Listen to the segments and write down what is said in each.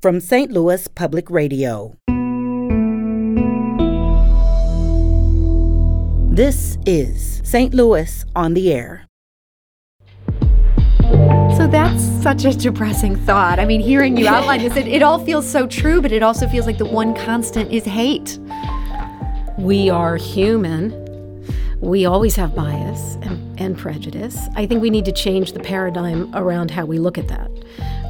from St. Louis Public Radio. This is St. Louis on the Air. So that's such a depressing thought. I mean, hearing you outline this, it, it all feels so true, but it also feels like the one constant is hate. We are human. We always have bias and, and prejudice. I think we need to change the paradigm around how we look at that.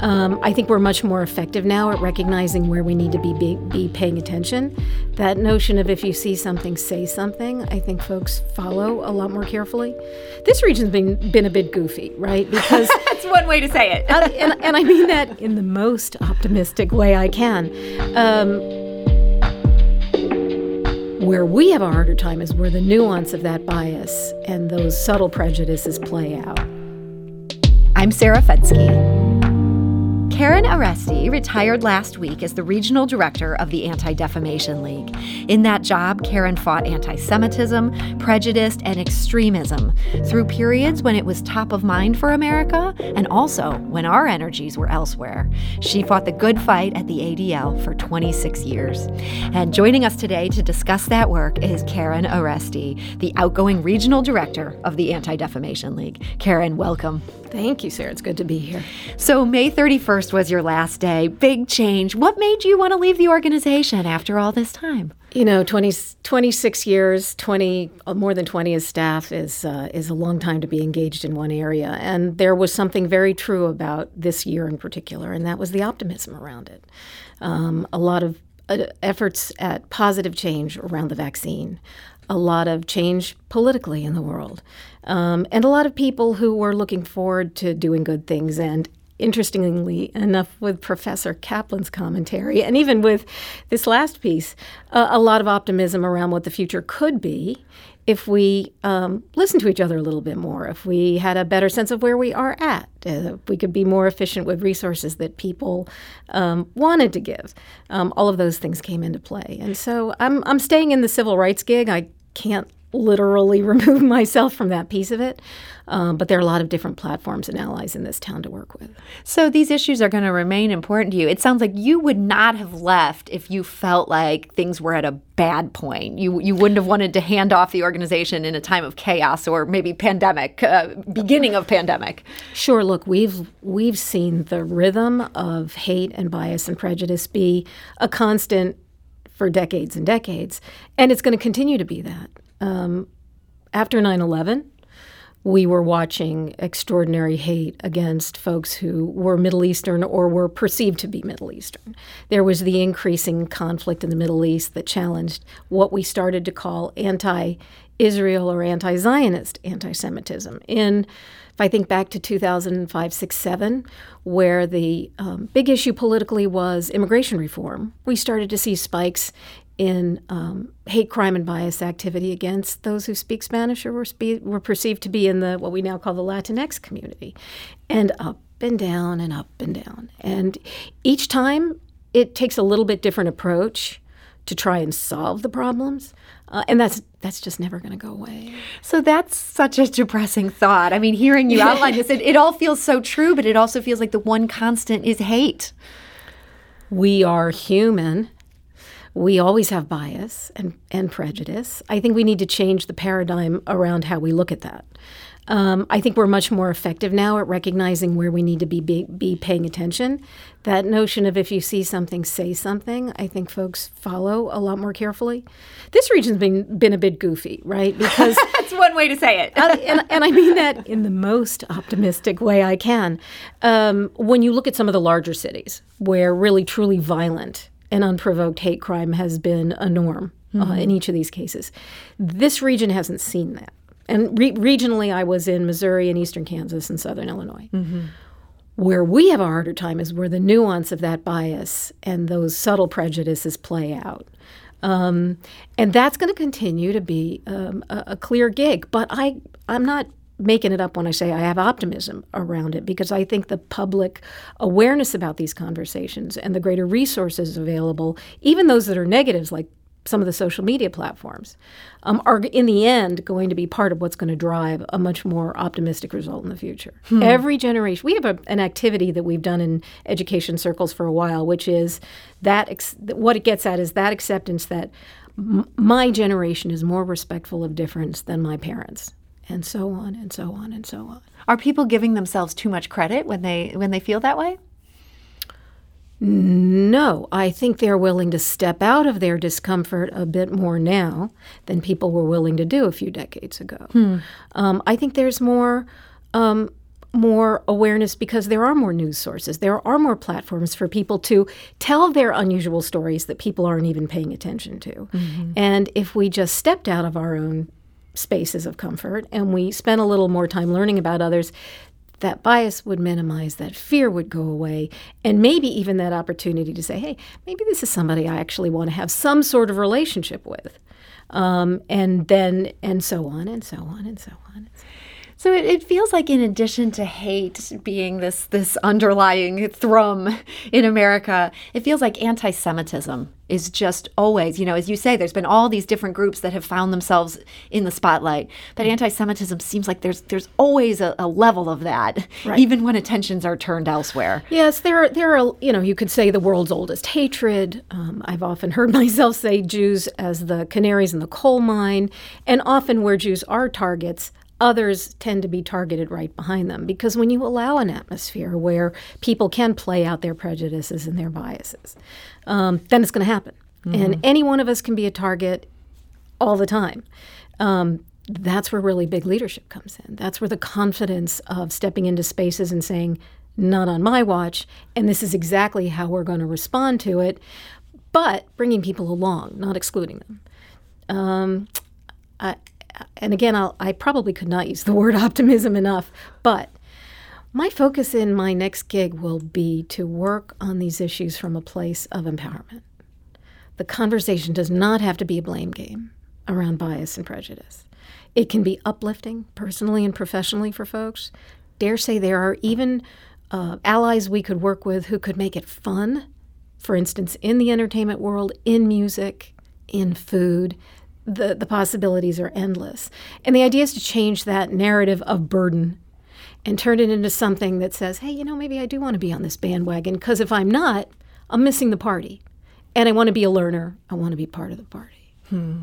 Um, I think we're much more effective now at recognizing where we need to be, be, be paying attention. That notion of if you see something, say something, I think folks follow a lot more carefully. This region's been been a bit goofy, right? Because that's one way to say it, uh, and, and, I mean that in the most optimistic way I can. Um, where we have a harder time is where the nuance of that bias and those subtle prejudices play out. I'm Sarah Fenske. Karen Aroesty retired last week as the regional director of the Anti Defamation League. In that job, Karen fought anti Semitism, prejudice, and extremism through periods when it was top of mind for America and also when our energies were elsewhere. She fought the good fight at the ADL for 26 years. And joining us today to discuss that work is Karen Aroesty, the outgoing regional director of the Anti Defamation League. Karen, welcome. Thank you, Sarah. It's good to be here. So, May 31st was your last day. Big change. What made you want to leave the organization after all this time? You know, 20, 26 years, 20, uh, more than 20 as staff is, uh, is a long time to be engaged in one area. And there was something very true about this year in particular, and that was the optimism around it. Um, a lot of uh, efforts at positive change around the vaccine, a lot of change politically in the world, um, and a lot of people who were looking forward to doing good things. And interestingly enough, with Professor Kaplan's commentary, and even with this last piece, uh, a lot of optimism around what the future could be if we um, listen to each other a little bit more, if we had a better sense of where we are at, uh, if we could be more efficient with resources that people um, wanted to give, um, all of those things came into play. And so I'm, I'm staying in the civil rights gig. I can't literally remove myself from that piece of it. Um, but there are a lot of different platforms and allies in this town to work with. So these issues are going to remain important to you. It sounds like you would not have left if you felt like things were at a bad point. You you wouldn't have wanted to hand off the organization in a time of chaos or maybe pandemic, uh, beginning of pandemic. Sure. Look, we've we've seen the rhythm of hate and bias and prejudice be a constant for decades and decades, and it's going to continue to be that. Um, after 9 11, we were watching extraordinary hate against folks who were Middle Eastern or were perceived to be Middle Eastern. There was the increasing conflict in the Middle East that challenged what we started to call anti Israel or anti Zionist anti Semitism. In if I think back to 2005, 6, 7, where the um, big issue politically was immigration reform, we started to see spikes in um, hate crime and bias activity against those who speak Spanish or were, spe- were perceived to be in the what we now call the Latinx community, and up and down and up and down. And each time it takes a little bit different approach to try and solve the problems. Uh, and that's that's just never going to go away. So that's such a depressing thought. I mean, hearing you outline this, it, it all feels so true, but it also feels like the one constant is hate. We are human we always have bias and, and prejudice. I think we need to change the paradigm around how we look at that. Um, I think we're much more effective now at recognizing where we need to be, be, be paying attention. That notion of if you see something, say something. I think folks follow a lot more carefully. This region's been been a bit goofy, right? Because that's one way to say it, uh, and, and, I mean that in the most optimistic way I can. Um, when you look at some of the larger cities, where really truly violent and unprovoked hate crime has been a norm uh, mm-hmm. uh, in each of these cases. This region hasn't seen that. And re- regionally, I was in Missouri and eastern Kansas and southern Illinois. Mm-hmm. Where we have a harder time is where the nuance of that bias and those subtle prejudices play out. Um, and that's going to continue to be um, a, a, clear gig. But I, I'm not making it up when I say I have optimism around it because I think the public awareness about these conversations and the greater resources available, even those that are negatives like some of the social media platforms, um, are in the end going to be part of what's going to drive a much more optimistic result in the future. Hmm. Every generation, we have a, an activity that we've done in education circles for a while, which is that ex- what it gets at is that acceptance that m- my generation is more respectful of difference than my parents and so on and so on and so on. Are people giving themselves too much credit when they when they feel that way? No, I think they're willing to step out of their discomfort a bit more now than people were willing to do a few decades ago. Hmm. Um, I think there's more. Um, more awareness because there are more news sources. There are more platforms for people to tell their unusual stories that people aren't even paying attention to. Mm-hmm. And if we just stepped out of our own spaces of comfort and we spent a little more time learning about others, that bias would minimize, that fear would go away, and maybe even that opportunity to say, hey, maybe this is somebody I actually want to have some sort of relationship with. Um, and then, and so on, and so on, and so on. And so on. So it, it, feels like, in addition to hate being this this underlying thrum in America, it feels like anti-Semitism is just always, you know, as you say, there's been all these different groups that have found themselves in the spotlight, but anti-Semitism seems like there's there's always a, a level of that, right. even when attentions are turned elsewhere. Yes, there are there are you know you could say the world's oldest hatred. Um, I've often heard myself say Jews as the canaries in the coal mine, and often where Jews are targets, others tend to be targeted right behind them because when you allow an atmosphere where people can play out their prejudices and their biases, um, then it's going to happen. Mm-hmm. And any one of us can be a target all the time. Um, that's where really big leadership comes in. That's where the confidence of stepping into spaces and saying, not on my watch, and this is exactly how we're going to respond to it, but bringing people along, not excluding them. Um, I, and again, I'll, I probably could not use the word optimism enough, but my focus in my next gig will be to work on these issues from a place of empowerment. The conversation does not have to be a blame game around bias and prejudice. It can be uplifting personally and professionally for folks. Dare say there are even uh, allies we could work with who could make it fun. For instance, in the entertainment world, in music, in food, the, the possibilities are endless. And the idea is to change that narrative of burden and turn it into something that says, hey, you know, maybe I do want to be on this bandwagon because if I'm not, I'm missing the party. And I want to be a learner, I want to be part of the party. Hmm.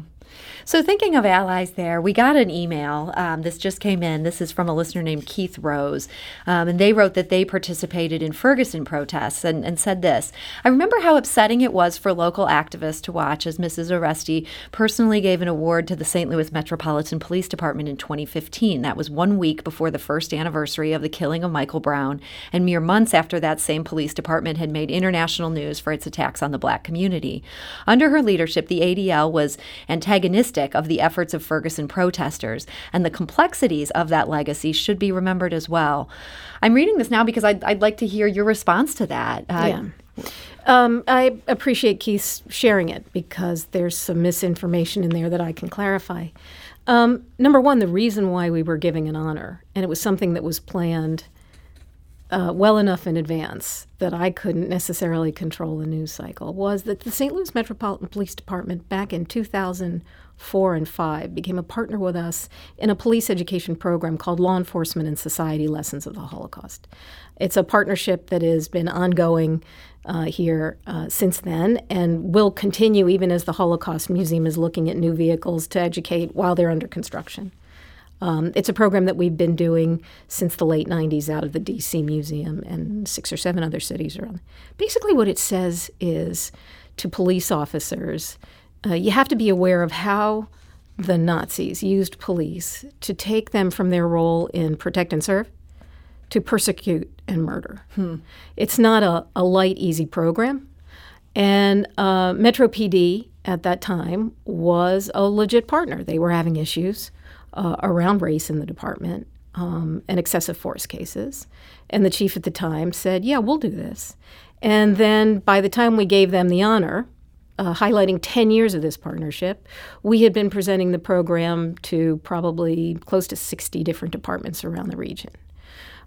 So, thinking of allies there, we got an email. Um, this just came in. This is from a listener named Keith Rose. Um, and they wrote that they participated in Ferguson protests and, and said this I remember how upsetting it was for local activists to watch as Mrs. Aroesty personally gave an award to the St. Louis Metropolitan Police Department in 2015. That was one week before the first anniversary of the killing of Michael Brown, and mere months after that same police department had made international news for its attacks on the black community. Under her leadership, the ADL was antagonistic of the efforts of Ferguson protesters, and the complexities of that legacy should be remembered as well. I'm reading this now because I'd, I'd like to hear your response to that. Uh, yeah. Um, I appreciate Keith sharing it because there's some misinformation in there that I can clarify. Um, number one, the reason why we were giving an honor, and it was something that was planned uh, well enough in advance that I couldn't necessarily control the news cycle was that the St. Louis Metropolitan Police Department back in 2004 and 5 became a partner with us in a police education program called Law Enforcement and Society Lessons of the Holocaust. It's a partnership that has been ongoing uh, here uh, since then and will continue even as the Holocaust Museum is looking at new vehicles to educate while they're under construction. Um, it's a program that we've been doing since the late 90s out of the DC Museum and six or seven other cities around. Basically, what it says is to police officers, uh, you have to be aware of how the Nazis used police to take them from their role in protect and serve to persecute and murder. Hmm. It's not a, a, light, easy program. And uh, Metro PD at that time was a legit partner. They were having issues uh, around race in the department um, and excessive force cases. And the chief at the time said, Yeah, we'll do this. And then by the time we gave them the honor, uh, highlighting 10 years of this partnership, we had been presenting the program to probably close to 60 different departments around the region.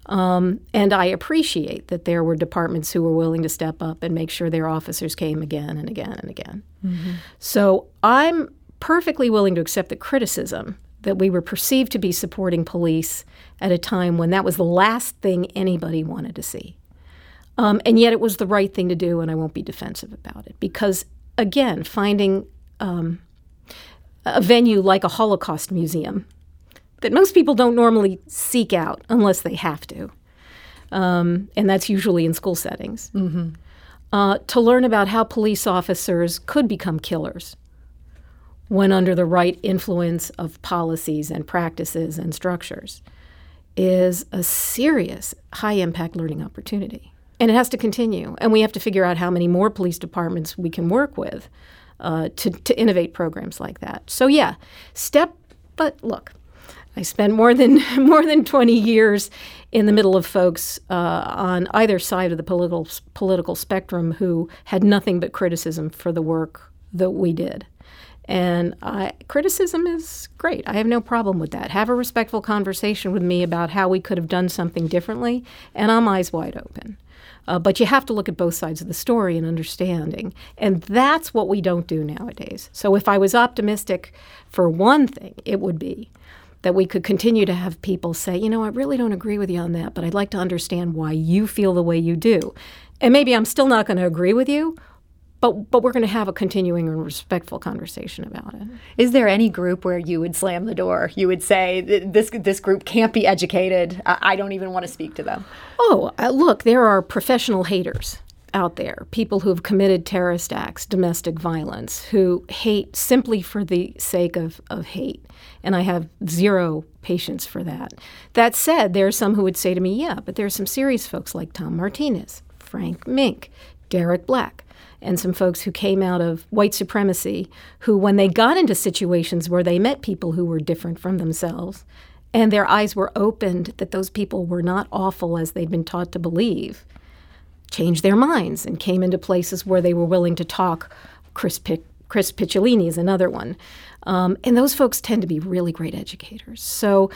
Um, and I appreciate that there were departments who were willing to step up and make sure their officers came again and again and again. Mm-hmm. So I'm perfectly willing to accept the criticism that we were perceived to be supporting police at a time when that was the last thing anybody wanted to see. Um, and yet it was the right thing to do, and I won't be defensive about it. Because, again, finding um, a venue like a Holocaust museum that most people don't normally seek out unless they have to, um, and that's usually in school settings, mm-hmm. uh, to learn about how police officers could become killers when under the right influence of policies and practices and structures is a serious high impact learning opportunity. And it has to continue. And we have to figure out how many more police departments we can work with uh, to, to innovate programs like that. So, yeah, step, but look, I spent more than more than 20 years in the middle of folks uh, on either side of the political political spectrum who had nothing but criticism for the work that we did. And I, criticism is great. I have no problem with that. Have a respectful conversation with me about how we could have done something differently, and I'm eyes wide open. Uh, but you have to look at both sides of the story and understanding. And that's what we don't do nowadays. So if I was optimistic for one thing, it would be that we could continue to have people say, you know, I really don't agree with you on that, but I'd like to understand why you feel the way you do. And maybe I'm still not going to agree with you, but but we're going to have a continuing and respectful conversation about it. Is there any group where you would slam the door? You would say this this group can't be educated. I, don't even want to speak to them. Oh, uh, look, there are professional haters out there, people who have committed terrorist acts, domestic violence, who hate simply for the sake of, of hate. And I have zero patience for that. That said, there are some who would say to me, yeah, but there are some serious folks like Tom Martinez, Frank Meeink, Derek Black and some folks who came out of white supremacy who, when they got into situations where they met people who were different from themselves, and their eyes were opened that those people were not awful as they'd been taught to believe, changed their minds and came into places where they were willing to talk. Chris, Pic- Chris Picciolini is another one. Um, and those folks tend to be really great educators. So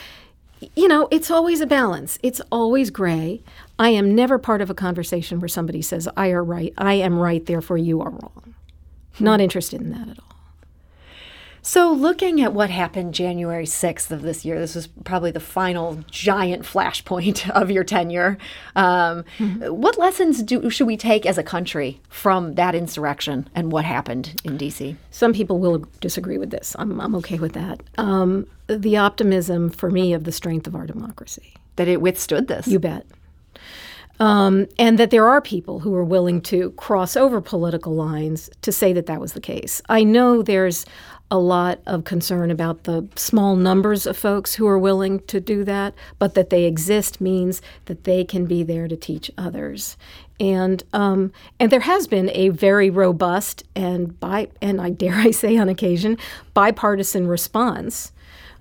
you know, it's always a balance. It's always gray. I am never part of a conversation where somebody says, I are right, I am right, therefore you are wrong. Not hmm. interested in that at all. So, looking at what happened January 6th of this year, this was probably the final giant flashpoint of your tenure. Um, mm-hmm. What lessons do, should we take as a country from that insurrection and what happened in D.C.? Some people will disagree with this. I'm, I'm okay with that. Um, the optimism for me of the strength of our democracy. That it withstood this. You bet. Um, and that there are people who are willing to cross over political lines to say that that was the case. I know there's a lot of concern about the small numbers of folks who are willing to do that, but that they exist means that they can be there to teach others. And um, and there has been a very robust and by and I dare I say on occasion bipartisan response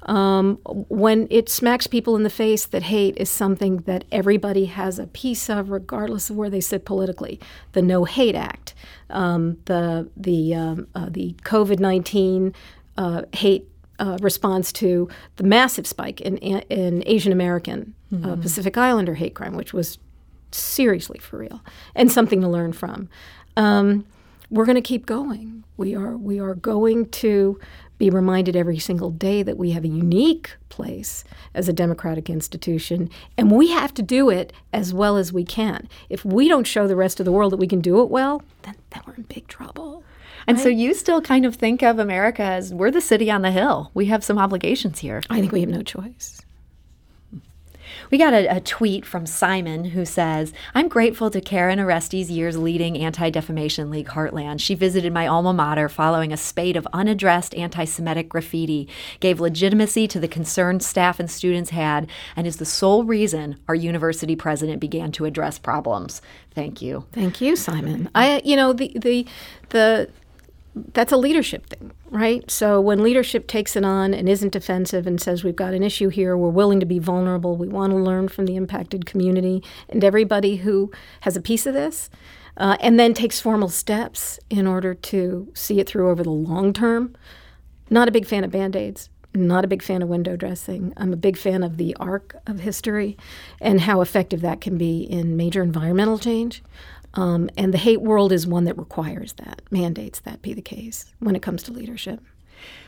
um, when it smacks people in the face that hate is something that everybody has a piece of, regardless of where they sit politically. The No Hate Act, um, the the um, uh, the COVID nineteen uh, hate uh, response to the massive spike in in Asian American uh, mm-hmm. Pacific Islander hate crime, which was seriously for real and something to learn from. Um, we're going to keep going. We are we are going to be reminded every single day that we have a unique place as a democratic institution, and we have to do it as well as we can. If we don't show the rest of the world that we can do it well, then, then we're in big trouble. And right? so you still kind of think of America as we're the city on the hill. We have some obligations here. I think we have no choice. We got a, a, tweet from Simon who says, I'm grateful to Karen Aroesty's years leading Anti Defamation League Heartland. She visited my alma mater following a spate of unaddressed anti Semitic graffiti, gave legitimacy to the concerns staff and students had, and is the sole reason our university president began to address problems. Thank you. Thank you, Simon. I, you know, the, the, the, that's a leadership thing, right? So when leadership takes it on and isn't defensive and says we've got an issue here, we're willing to be vulnerable, we want to learn from the impacted community and everybody who has a piece of this, uh, and then takes formal steps in order to see it through over the long term. Not a big fan of band aids. not a big fan of window dressing. I'm a big fan of the arc of history and how effective that can be in major environmental change. Um, and the hate world is one that requires that, mandates that be the case when it comes to leadership.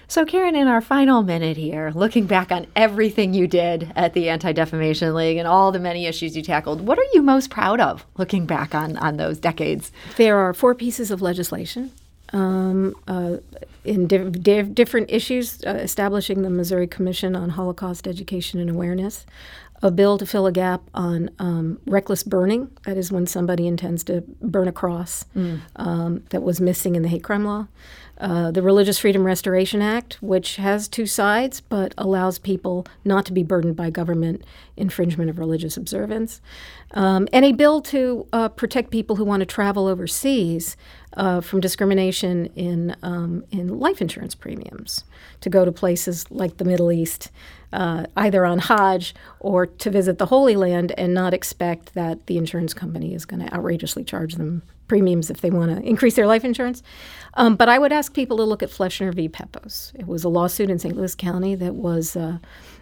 So, Karen, in our final minute here, looking back on everything you did at the Anti Defamation League and all the many issues you tackled, what are you most proud of looking back on, on those decades? There are four pieces of legislation um, uh, in di- di- different issues, uh, establishing the Missouri Commission on Holocaust Education and Awareness, a bill to fill a gap on um, reckless burning, that is, when somebody intends to burn a cross mm. um, that was missing in the hate crime law. Uh, the Religious Freedom Restoration Act, which has two sides but allows people not to be burdened by government infringement of religious observance, um, and a bill to uh, protect people who want to travel overseas uh, from discrimination in um, in life insurance premiums to go to places like the Middle East, uh, either on Hajj or to visit the Holy Land, and not expect that the insurance company is going to outrageously charge them premiums if they want to increase their life insurance. Um, but I would ask people to look at Fleshner v. Pepose. It was a lawsuit in St. Louis County that was uh,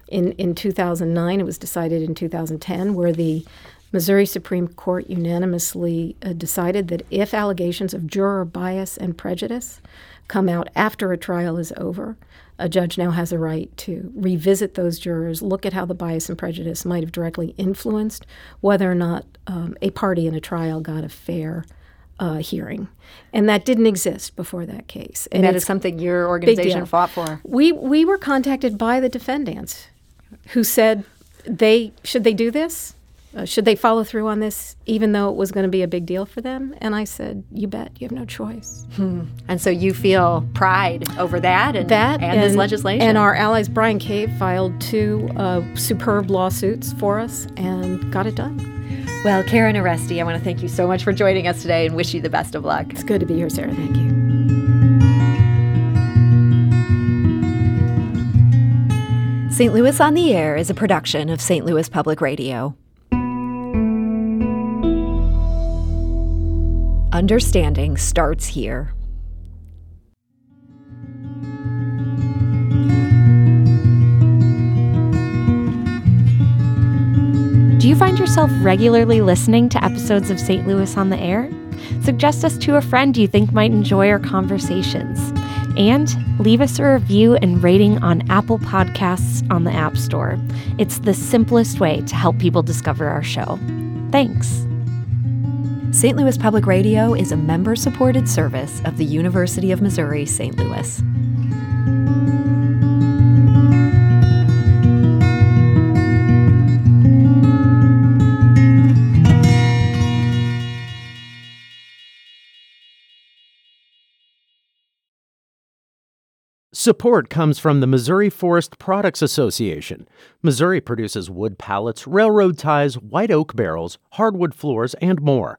in in 2009. It was decided in 2010, where the Missouri Supreme Court unanimously uh, decided that if allegations of juror bias and prejudice come out after a trial is over, a judge now has a right to revisit those jurors, look at how the bias and prejudice might have directly influenced whether or not um, a party in a trial got a fair uh, hearing, and that didn't exist before that case. And that is something your organization fought for. We we were contacted by the defendants, who said they should they do this uh, should they follow through on this, even though it was going to be a big deal for them? And I said, You bet, you have no choice. Hmm. And so you feel pride over that and, that and, and this legislation. And our allies, Bryan Cave, filed two uh, superb lawsuits for us and got it done. Well, Karen Aroesty, I want to thank you so much for joining us today and wish you the best of luck. It's good to be here, Sarah. Thank you. St. Louis on the Air is a production of St. Louis Public Radio. Understanding starts here. Do you find yourself regularly listening to episodes of St. Louis on the Air? Suggest us to a friend you think might enjoy our conversations. And leave us a review and rating on Apple Podcasts on the App Store. It's the simplest way to help people discover our show. Thanks. St. Louis Public Radio is a member supported service of the University of Missouri St. Louis. Support comes from the Missouri Forest Products Association. Missouri produces wood pallets, railroad ties, white oak barrels, hardwood floors, and more.